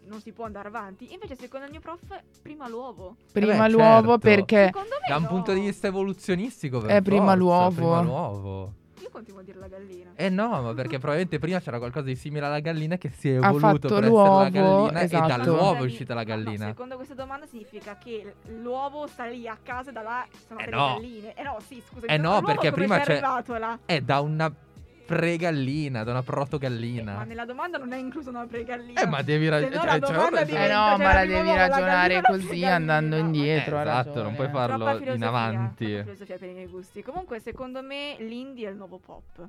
non si può andare avanti. Invece secondo il mio prof prima l'uovo.
Prima
beh,
l'uovo
certo.
perché...
Secondo me
Da un
no.
punto di vista evoluzionistico per
È prima
forza,
l'uovo.
prima l'uovo.
Io continuo a dire la gallina.
Eh no, ma perché probabilmente prima c'era qualcosa di simile alla gallina che si è
Ha
evoluto
fatto
per essere
l'uovo,
la gallina
esatto.
e dall'uovo è
Scusami,
uscita la
no, no,
gallina.
secondo questa domanda significa che l'uovo sta lì a casa e da là sono
Eh
delle
no.
galline. Eh no, sì, scusa.
Eh no, perché prima c'è-
È?
È da una pre-gallina, da una
Eh, ma
protogallina.
nella domanda non è incluso una pregallina.
Eh, ma devi ragionare.
domanda
Eh no,
cioè,
ma la devi ragionare
la
così andando
Eh,
indietro. ha
esatto, non puoi farlo in avanti.
filosofia per i miei gusti. Comunque, secondo me, l'indie è il nuovo pop.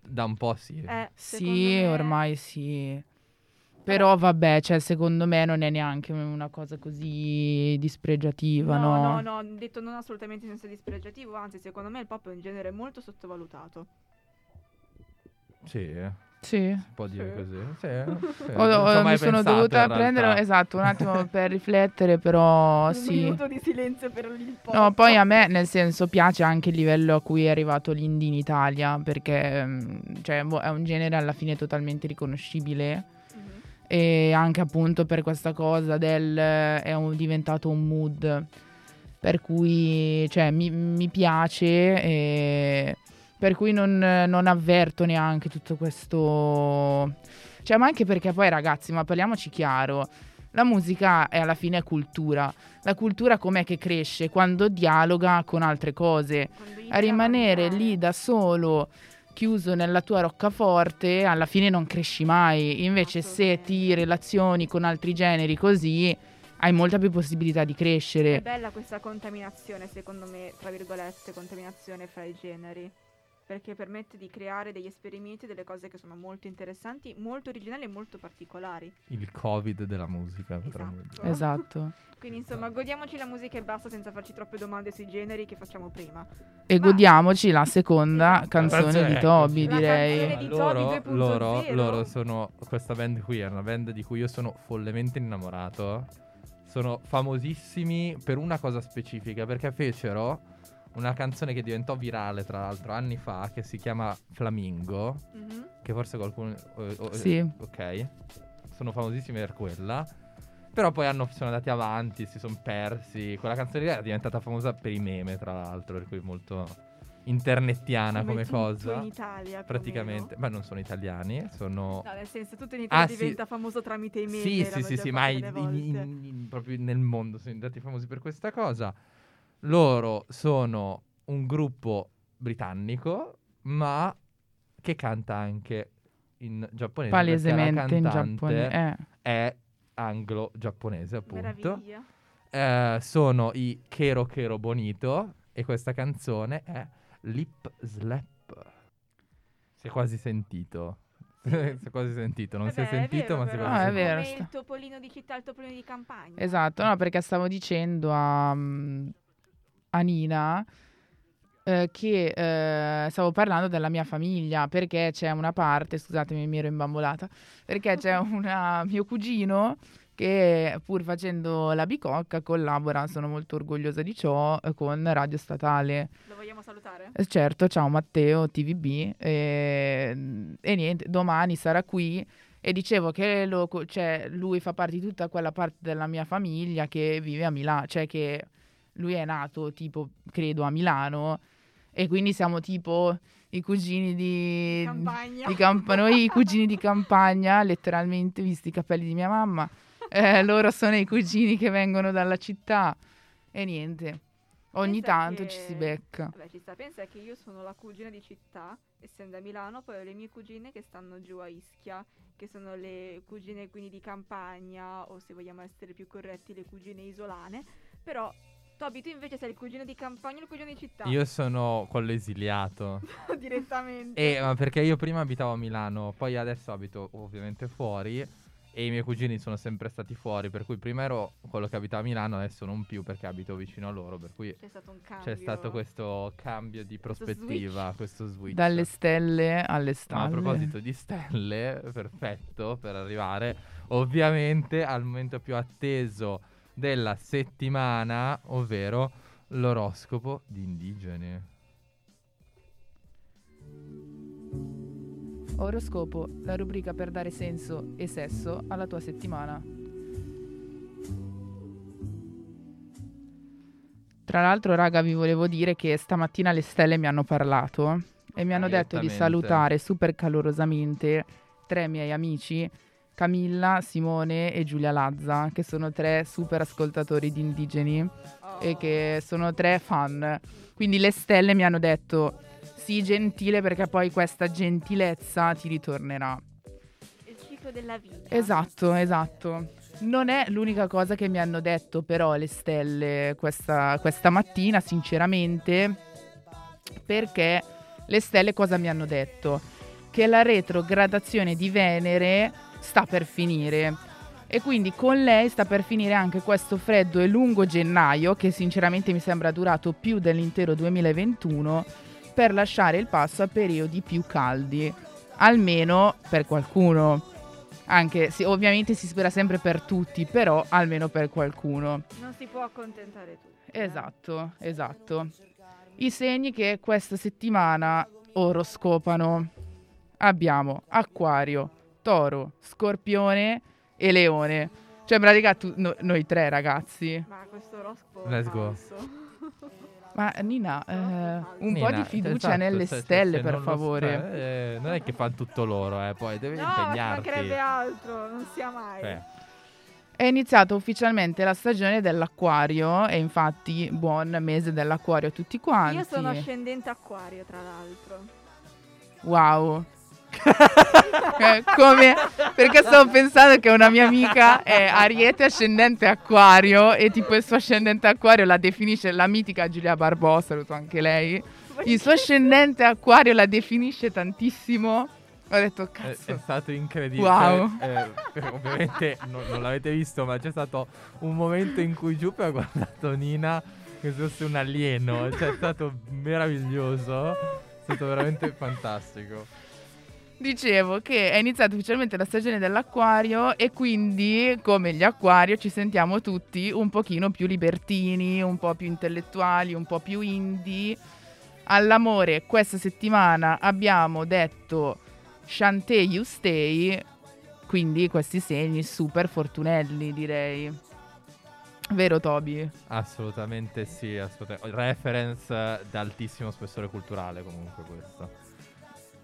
Da un po' sì.
Eh,
Sì,
me-
ormai sì. Però vabbè, cioè secondo me non è neanche una cosa così dispregiativa,
No,
no?
no, no, detto non assolutamente in senso dispregiativo, anzi, secondo me il pop è un genere molto sottovalutato.
Sì, eh,
Sì.
si può dire
Sì.
così. Sì, sì. Ci ho
ho-
mai
mi sono dovuta prendere esatto un attimo per riflettere, però
un
Oh, sì.
minuto di silenzio per il pop.
No, poi a me nel senso piace anche il livello a cui è arrivato l'indie in Italia, perché mm, cioè, boh, è un genere alla fine totalmente riconoscibile.
Mhm.
e anche appunto per questa cosa del è un- diventato un mood per cui cioè, mi, mi piace e per cui non, non avverto neanche tutto questo. Cioè ma anche perché poi ragazzi ma parliamoci chiaro la musica è alla fine cultura. La cultura com'è che cresce? Quando dialoga con altre cose. A rimanere lì da solo chiuso nella tua roccaforte alla fine non cresci mai. Invece se ti relazioni con altri generi così hai molta più possibilità di
È
crescere
bella questa contaminazione, secondo me, tra virgolette, contaminazione fra i generi. Perché permette di creare degli esperimenti, delle cose che sono molto interessanti, molto originali e molto particolari.
Il covid della musica,
Esatto.
esatto
Quindi insomma, godiamoci la musica e basta senza farci troppe domande sui generi che facciamo prima.
e
Ma-
godiamoci la seconda
Esatto.
canzone di. Toby
La
direi
canzone di
loro,
Toby 2.0.
loro, loro sono questa band qui, è una band di cui io sono follemente innamorato. Sono famosissimi per una cosa specifica, perché fecero una canzone che diventò virale, tra l'altro, anni fa, che si chiama Flamingo,
Mhm.
che forse qualcuno... eh, eh,
Sì.
Ok. Sono famosissimi per quella. Però poi hanno- sono andati avanti, si sono persi. Quella canzone lì è diventata famosa per i meme, tra l'altro, per cui molto internettiana come,
tutto
cosa.
in Italia,
Praticamente, ma non sono italiani, sono...
No, nel senso, tutto in Italia
Ah, sì.
diventa famoso tramite i meme.
Sì, sì, sì, sì, ma in- in- in- proprio nel mondo sono diventati famosi per questa cosa. Loro sono un gruppo britannico, ma che canta anche in giapponese.
palesemente in
cantante
Giappone eh.
È anglo-giapponese, appunto. Eh, sono i Kero Kero Bonito e questa canzone è Lip Slap. Si è quasi sentito. si è quasi sentito, non
Eh
si è sentito,
vero,
ma si è quasi
Ah, è
sentito.
vero,
Come il topolino di città il topolino di campagna.
Esatto, no, perché stavo dicendo a, a Nina eh, che eh, stavo parlando della mia famiglia, perché c'è una parte, scusatemi, mi ero imbambolata, perché c'è un mio cugino che pur facendo la bicocca collabora, sono molto orgogliosa di ciò, eh, con Radio Statale.
Lo vogliamo salutare?
Eh, Certo, ciao Matteo, TVB. E, e niente, domani sarà qui E dicevo che lo cioè, lui fa parte di tutta quella parte della mia famiglia che vive a Milano, cioè che lui è nato tipo, credo, a Milano e quindi siamo tipo i cugini di...
Campagna.
di camp- noi i cugini di campagna, letteralmente, visti i capelli di mia mamma. Eh, loro sono i cugini che vengono dalla città e niente. Ogni
Pensa
tanto
che-
ci si becca.
Vabbè, ci sta. Pensa che io sono la cugina di città, essendo a Milano, poi ho le mie cugine che stanno giù a Ischia, che sono le cugine quindi di campagna, o se vogliamo essere più corretti, le cugine isolane. Però, Toby, tu invece sei il cugino di campagna o il cugino di città?
Io sono quello esiliato.
direttamente.
E, ma perché io prima abitavo a Milano, poi adesso abito ovviamente fuori e i miei cugini sono sempre stati fuori, per cui prima ero quello che abitava a Milano, adesso non più perché abito vicino a loro, per cui
C'è stato un cambio.
c'è stato questo cambio di
Questo
prospettiva,
switch.
questo switch.
Dalle stelle alle
Ma
stalle.
a proposito di stelle, perfetto per arrivare ovviamente al momento più atteso della settimana, ovvero l'oroscopo di indigeni.
Oroscopo, la rubrica per dare senso e sesso alla tua settimana. Tra l'altro, raga, vi volevo dire che stamattina le stelle mi hanno parlato e mi hanno detto di salutare super calorosamente tre miei amici, Camilla, Simone e Giulia Lazza, che sono tre super ascoltatori di indigeni
Oh.
e che sono tre fan. Quindi le stelle mi hanno detto sii gentile perché poi questa gentilezza ti ritornerà.
Il ciclo della vita.
Esatto, esatto. Non è l'unica cosa che mi hanno detto però le stelle questa, questa mattina, sinceramente, perché le stelle cosa mi hanno detto? Che la retrogradazione di Venere sta per finire. E quindi con lei sta per finire anche questo freddo e lungo gennaio, che sinceramente mi sembra durato più dell'intero 2021, per lasciare il passo a periodi più caldi. Almeno per qualcuno. Anche se ovviamente si spera sempre per tutti, però almeno per qualcuno.
Non si può accontentare tutti. eh.
Esatto, esatto. I segni che questa settimana oroscopano. Abbiamo Acquario, Toro, Scorpione e Leone. Cioè, in pratica tu- no- noi tre ragazzi.
Ma questo oroscopo
Let's go.
Ma Nina, eh, un
Nina,
po' di fiducia
esatto,
nelle
se- se-
stelle,
se
per
non lo
favore.
sa- eh, non è che fanno tutto loro, eh, poi devi
No,
impegnarti.
mancherebbe altro, non sia mai.
Cioè,
È iniziata ufficialmente la stagione dell'acquario e infatti buon mese dell'acquario a tutti quanti.
Io sono ascendente acquario, tra l'altro.
Wow. Eh, Come? Perché stavo pensando che una mia amica è Ariete ascendente acquario e tipo il suo ascendente acquario la definisce la mitica Giulia Barbò, saluto anche lei. Il suo ascendente acquario la definisce tantissimo. Ho detto
è,
cazzo.
è stato incredibile.
Wow.
Eh, eh, ovviamente non, non l'avete visto, ma c'è stato un momento in cui Giuppe ha guardato Nina che se fosse un alieno. Cioè, è stato meraviglioso. È stato veramente fantastico.
Dicevo che è iniziata ufficialmente la stagione dell'acquario e quindi, come gli acquario, ci sentiamo tutti un pochino più libertini, un po' più intellettuali, un po' più indie. All'amore questa settimana abbiamo detto Shantae You Stay, quindi questi segni super fortunelli direi. Vero Toby?
Assolutamente sì, assolutamente. Reference d'altissimo spessore culturale comunque questo.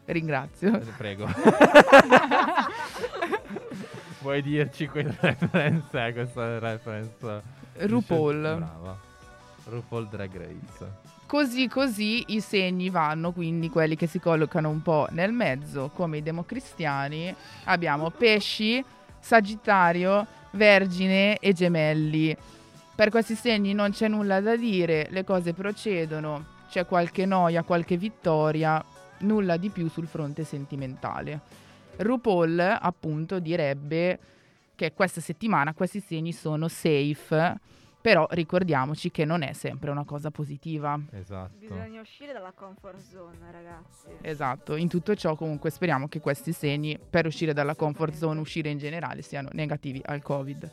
Ringrazio.
Eh, Prego. Vuoi dirci quel reference è questa reference?
RuPaul.
Brava. RuPaul Drag Race.
Così così i segni vanno, quindi quelli che si collocano un po' nel mezzo, come i democristiani. Abbiamo pesci, sagittario, vergine e gemelli. Per questi segni non c'è nulla da dire, le cose procedono, c'è qualche noia, qualche vittoria, nulla di più sul fronte sentimentale. RuPaul appunto direbbe che questa settimana questi segni sono safe, però ricordiamoci che non è sempre una cosa positiva.
Esatto.
Bisogna uscire dalla comfort zone, ragazzi.
Esatto, in tutto ciò comunque speriamo che questi segni per uscire dalla comfort zone, uscire in generale, siano negativi al Covid.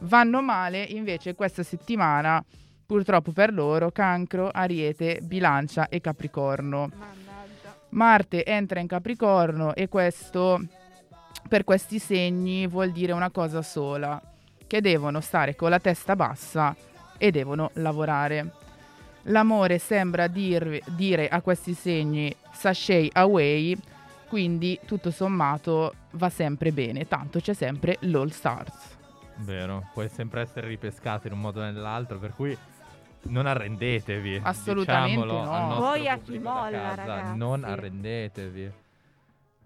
Vanno male invece questa settimana, purtroppo per loro, cancro, ariete, bilancia e capricorno.
Mannaggia.
Marte entra in Capricorno e questo per questi segni vuol dire una cosa sola, che devono stare con la testa bassa e devono lavorare. L'amore sembra dir- dire a questi segni sashay away, quindi tutto sommato va sempre bene, tanto c'è sempre l'All Stars.
Vero, puoi sempre essere ripescato in un modo o nell'altro, per cui non arrendetevi.
Assolutamente no.
Poi a chi molla,
casa,
ragazzi.
Non arrendetevi.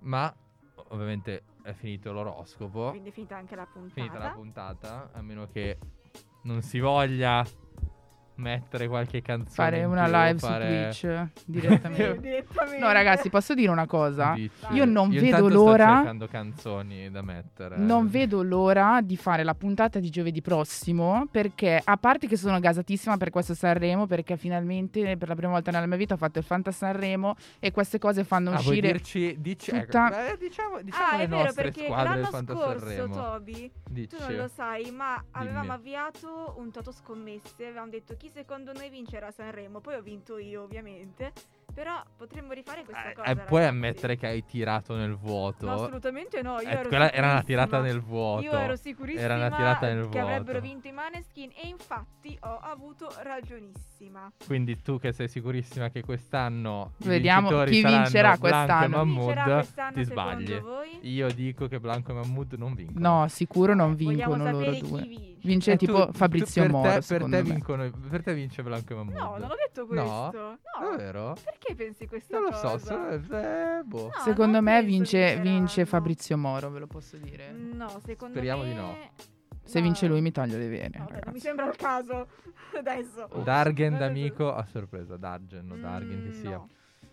Ma ovviamente è finito l'oroscopo,
Quindi è finita anche la puntata.
finita la puntata, a meno che non si voglia mettere qualche canzone
Fare una
più,
live
fare-
su Twitch direttamente.
Direttamente.
No, ragazzi, posso dire una cosa?
Dici.
Io non vedo
intanto
l'ora-
Sto cercando canzoni da mettere.
Non vedo l'ora di fare la puntata di giovedì prossimo perché a parte che sono gasatissima per questo Sanremo perché finalmente per la prima volta nella mia vita ho fatto il Fanta Sanremo e queste cose fanno
Ah, vuoi
uscire
dirci, dici,
tutta-
ecco, diciamo, diciamo
Ah,
le
è vero
nostre
perché
squadre del
l'anno
Fanta
scorso,
Sanremo.
Toby,
Dici.
tu non lo sai, ma avevamo
Dimmi.
avviato un toto scommesse, avevamo detto chi secondo noi vincerà Sanremo, poi ho vinto io ovviamente, però potremmo rifare questa
Eh,
cosa.
eh, puoi
ragazzi.
ammettere che hai tirato nel vuoto.
No, assolutamente no, io
Eh,
ero
quella era una tirata nel vuoto.
Io ero sicurissima
Era una tirata nel
che
vuoto.
avrebbero vinto i Maneskin e infatti ho avuto ragionissima.
Quindi tu che sei sicurissima che quest'anno
Vediamo chi vincerà
Blanco e
quest'anno.
Mahmood,
Vincerà quest'anno
ti sbagli.
voi?
Io dico che Blanco e Mahmood non vincono.
No, sicuro non
Vogliamo
vincono loro due.
chi vince.
Vince
Eh,
tipo
tu- tu-
Fabrizio
per
Moro,
te, per te
me.
vincono, per te vince Blanco e Mahmood.
No, non ho detto questo.
No?
No.
Davvero?
Perché pensi questa
Non lo
cosa?
so, sono, eh, boh.
No,
Secondo me vince, vince Fabrizio Moro, ve lo posso dire.
No, secondo
Speriamo
me...
di no.
Se
No.
vince lui mi taglio le vene,
No, vabbè, non mi sembra il caso. Adesso.
Dargen
Eh,
d'amico a sorpresa, Dargen o Dargen che
Mm,
sia.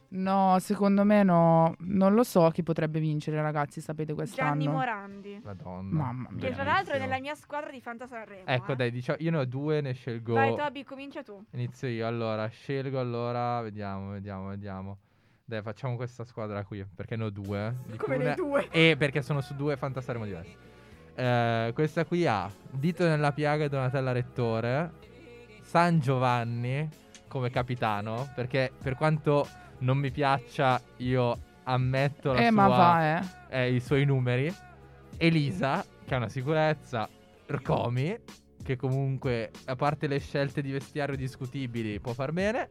No.
Secondo me no. Non lo so chi potrebbe vincere, ragazzi, sapete
Gianni
quest'anno.
Morandi.
Madonna.
Mamma mia.
Che tra l'altro è nella mia squadra di Fanta Sanremo.
Ecco,
eh.
dai, diciamo, io ne ho due, ne scelgo.
Vai Toby, comincia tu.
Inizio io. Allora, scelgo allora, vediamo, vediamo, vediamo. Dai, facciamo questa squadra qui, perché ne ho due. di
Come
una-
due.
E perché sono su due fantasaremo diversi. Eh, questa qui ha Dito nella piaga e Donatella Rettore, San Giovanni come capitano, perché per quanto non mi piaccia, io ammetto la
Eh,
sua,
ma va, eh.
eh, i suoi numeri. Elisa, che ha una sicurezza. Rcomi, che comunque, a parte le scelte di vestiario discutibili, può far bene.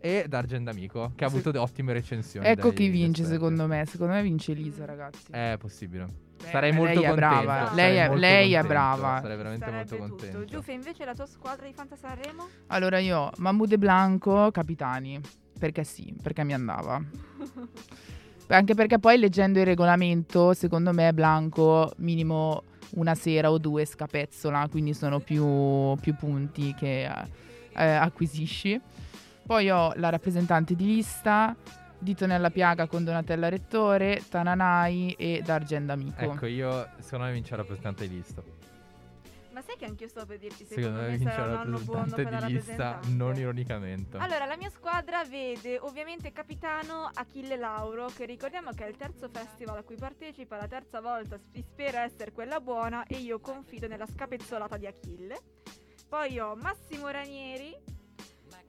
E Dargen D'Amico, che ha avuto de- ottime recensioni.
Ecco chi vince,
esperti.
secondo me. Secondo me vince Elisa, ragazzi.
È possibile.
Beh,
Sarei
lei
molto
è
contento.
brava,
eh.
sarei
lei è-
molto
lei è
contento,
brava.
Sarei veramente
Sarebbe
molto
tutto.
contento.
Giuffe, invece la tua squadra di Fanta Sanremo?
Allora io, Mahmoud e Blanco, capitani. Perché sì, perché mi andava. Anche perché poi leggendo il regolamento, secondo me Blanco minimo una sera o due scapezzola, quindi sono più, più punti che eh, acquisisci. Poi ho la rappresentante di lista, Dito nella piaga con Donatella Rettore, Tananai e Dargen D'Amico.
Ecco, io secondo me vince il rappresentante di lista.
Ma sai che anch'io sto per dirti
Secondo me
me
vince
sarà un anno buono per la
di lista, non ironicamente.
Allora, la mia squadra vede ovviamente capitano Achille Lauro, che ricordiamo che è il terzo festival a cui partecipa, la terza volta si spera essere quella buona e io confido nella scapezzolata di Achille. Poi ho Massimo Ranieri,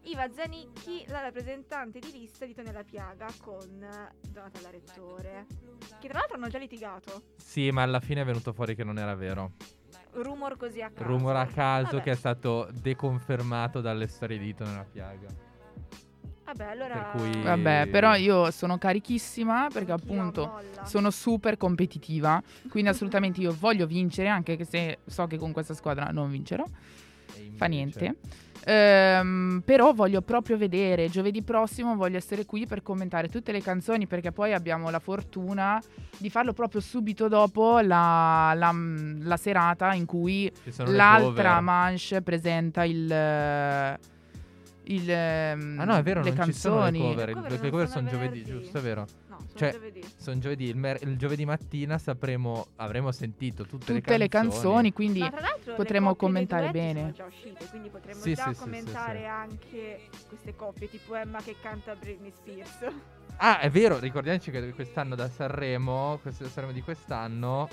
Iva Zanicchi, la rappresentante di lista di Tonella Piaga con Donatella Rettore, che tra l'altro hanno già litigato.
Sì, ma alla fine è venuto fuori che non era vero.
Rumor così a caso.
Rumore a caso
Vabbè.
che è stato deconfermato dalle storie di Dito nella piaga.
Vabbè, allora...
Per cui-
Vabbè, però io sono carichissima perché
Anch'io,
appunto
molla.
sono super competitiva, quindi assolutamente io voglio vincere, anche che se so che con questa squadra non vincerò, fa niente. Ehm, però voglio proprio vedere, giovedì prossimo voglio essere qui per commentare tutte le canzoni perché poi abbiamo la fortuna di farlo proprio subito dopo la, la- la serata in cui l'altra manche presenta il... il ehm,
Ah no, è vero,
le
non ci sono le
canzoni.
cover.
Le cover
Le cover
sono
sono giovedì, giusto, è vero? Cioè,
giovedì.
Sono giovedì. Il, mer- il giovedì mattina sapremo, avremo sentito tutte,
tutte le canzoni, quindi
le
potremo
coppie dei
commentare bene.
Sono già uscite, quindi potremmo
Sì,
già
sì, sì, sì,
commentare
sì.
anche queste coppie, tipo Emma che canta Britney Spears.
Ah, è vero, ricordiamoci che quest'anno da Sanremo, questo da Sanremo di quest'anno,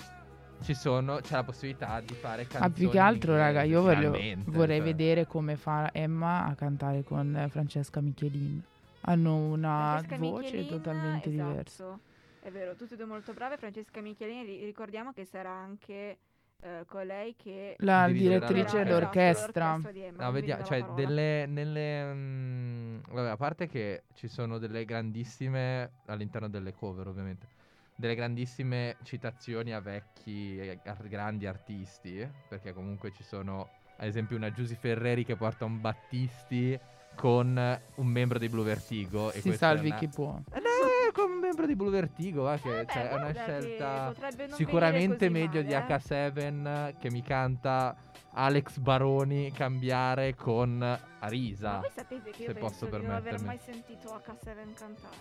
ci sono, c'è la possibilità di fare canzoni.
Ma più che altro, raga, io voglio- vorrei
cioè.
vedere come fa Emma a cantare con Francesca Michelin. Hanno una
Francesca
voce
Michelin,
totalmente
esatto.
diversa.
È vero, tutte e due molto brave. Francesca Michelini, ri- ricordiamo che sarà anche eh, colei che
La direttrice d'orchestra.
Emma,
No, vediamo, cioè, delle, nelle, mm, vabbè, a parte che ci sono delle grandissime, all'interno delle cover ovviamente, delle grandissime citazioni a vecchi, e a grandi artisti, perché comunque ci sono, ad esempio, una Giusy Ferreri che porta un Battisti con un membro dei Blue Vertigo. e
Si salvi
una-
chi può.
Eh, no, con un membro di Blue Vertigo, va, che
Eh, beh,
cioè, è una scelta sicuramente meglio
così
di
male, eh.
H7 che mi canta Alex Baroni cambiare con
Ma
Arisa.
voi sapete che io
se
penso
posso
di non aver
permettermi.
mai sentito H7 cantare?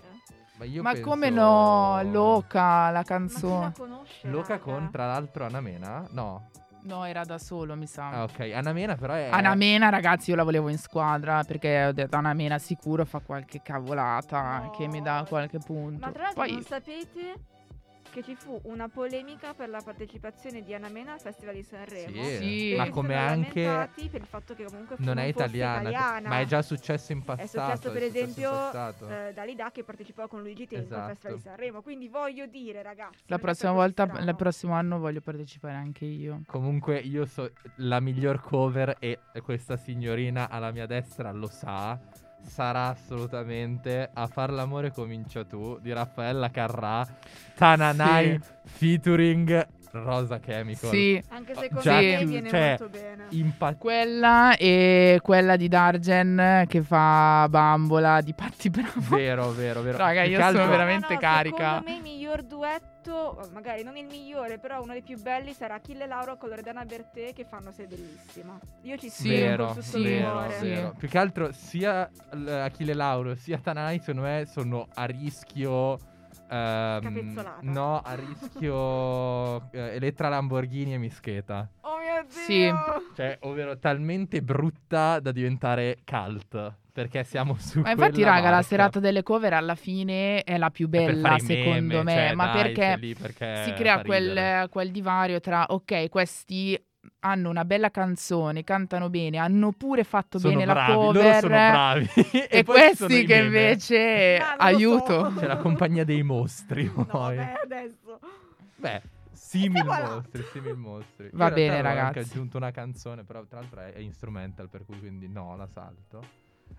Ma, io
Ma
penso-
come no, Loca, la
Ma chi la
canzone.
conosce?
Loca
raga?
con tra l'altro Anna Mena? No.
No, era da solo, mi sa.
Ah, ok. Anna Mena però è
Anna Mena, ragazzi, io la volevo in squadra perché ho detto Anna Mena sicuro fa qualche cavolata
No.
che mi dà qualche punto.
Ma tra l'altro
Poi
non sapete che ci fu una polemica per la partecipazione di Anna Mena al Festival di Sanremo?
Sì,
Sì.
ma come anche
per il fatto che comunque
non è italiana,
italiana.
ma è già successo in passato.
successo, per
è successo
esempio,
passato.
eh, Dalida che partecipò con Luigi Tenco al
Esatto.
Festival di Sanremo. Quindi voglio dire, ragazzi,
la
è
prossima volta,
strano.
il prossimo anno voglio partecipare anche io.
Comunque io so la miglior cover e questa signorina alla mia destra lo sa. Sarà assolutamente A far l'amore comincia tu di Raffaella Carrà, Tananai featuring Rosa Chemical.
Sì,
Anche secondo
Già
me viene
cioè,
molto bene.
Impa-
quella e quella di Dargen che fa Bambola di Patti Bravo.
vero, vero, vero.
Raga, io
che
sono veramente carica.
Secondo me il miglior duetto, magari non il migliore, però uno dei più belli sarà Achille Lauro con Loredana Bertè che fanno Sei bellissima. Io ci
Sì,
Vero,
sì,
vero, vero. Più che altro sia Achille Lauro sia Tananai secondo me sono a rischio
Capezzolata.
no, a rischio eh, Elettra Lamborghini e Mischeta.
Oh mio Dio!
Sì.
Cioè, ovvero talmente brutta da diventare cult. Perché siamo su
Ma infatti, raga, la
barca.
serata delle cover alla fine è la più
per
bella,
i meme,
secondo me.
cioè,
ma
dai,
perché
perché
si crea quel, quel divario tra, ok, questi hanno una bella canzone, cantano bene, hanno pure fatto
Sono
bene
bravi,
la
loro
cover.
sono bravi.
E,
sono
questi che invece
lo
aiuto.
so.
C'è la compagnia dei mostri.
No,
poi.
beh, adesso.
Beh, simil mostri, simil mostri.
Va
Io
bene,
avevo anche
ragazzi.
aggiunto una canzone, però tra l'altro è, è instrumental, per cui quindi no, la salto.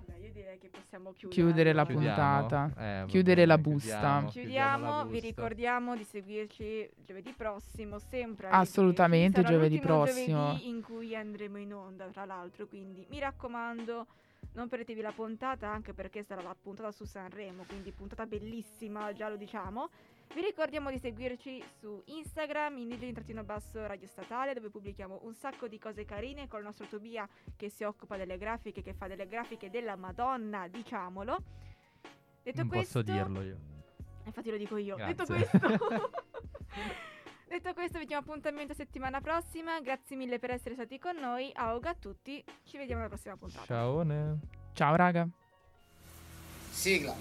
Vabbè, io direi che possiamo chiudere.
Chiudere la
Chiudiamo.
puntata.
Eh,
Chiudere la busta.
chiudiamo,
Chiudiamo,
la
vi
busta.
ricordiamo di seguirci giovedì prossimo, sempre
Assolutamente,
10. Sarà
giovedì prossimo.
giovedì in cui andremo in onda, tra l'altro, quindi mi raccomando, non perdetevi la puntata, anche perché sarà la puntata su Sanremo, quindi puntata bellissima, già lo diciamo. Vi ricordiamo di seguirci su Instagram, indigeni-basso radio statale, dove pubblichiamo un sacco di cose carine con il nostro Tobia che si occupa delle grafiche, che fa delle grafiche della Madonna, diciamolo. Detto
Non
questo,
posso dirlo io.
Infatti lo dico io. Detto
Grazie.
questo, detto questo, vi diamo appuntamento settimana prossima. Grazie mille per essere stati con noi. Auga a tutti. Ci vediamo alla prossima puntata.
Ciao.
Ciao, raga.
Sigla.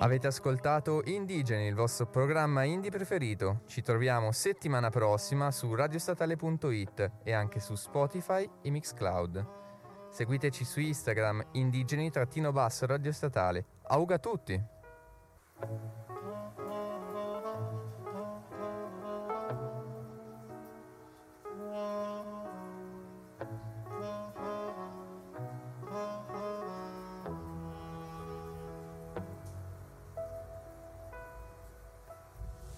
Avete ascoltato Indigeni, il vostro programma indie preferito. Ci troviamo settimana prossima su radiostatale.it e anche su Spotify e Mixcloud. Seguiteci su Instagram indigeni-radiostatale. Auga a tutti!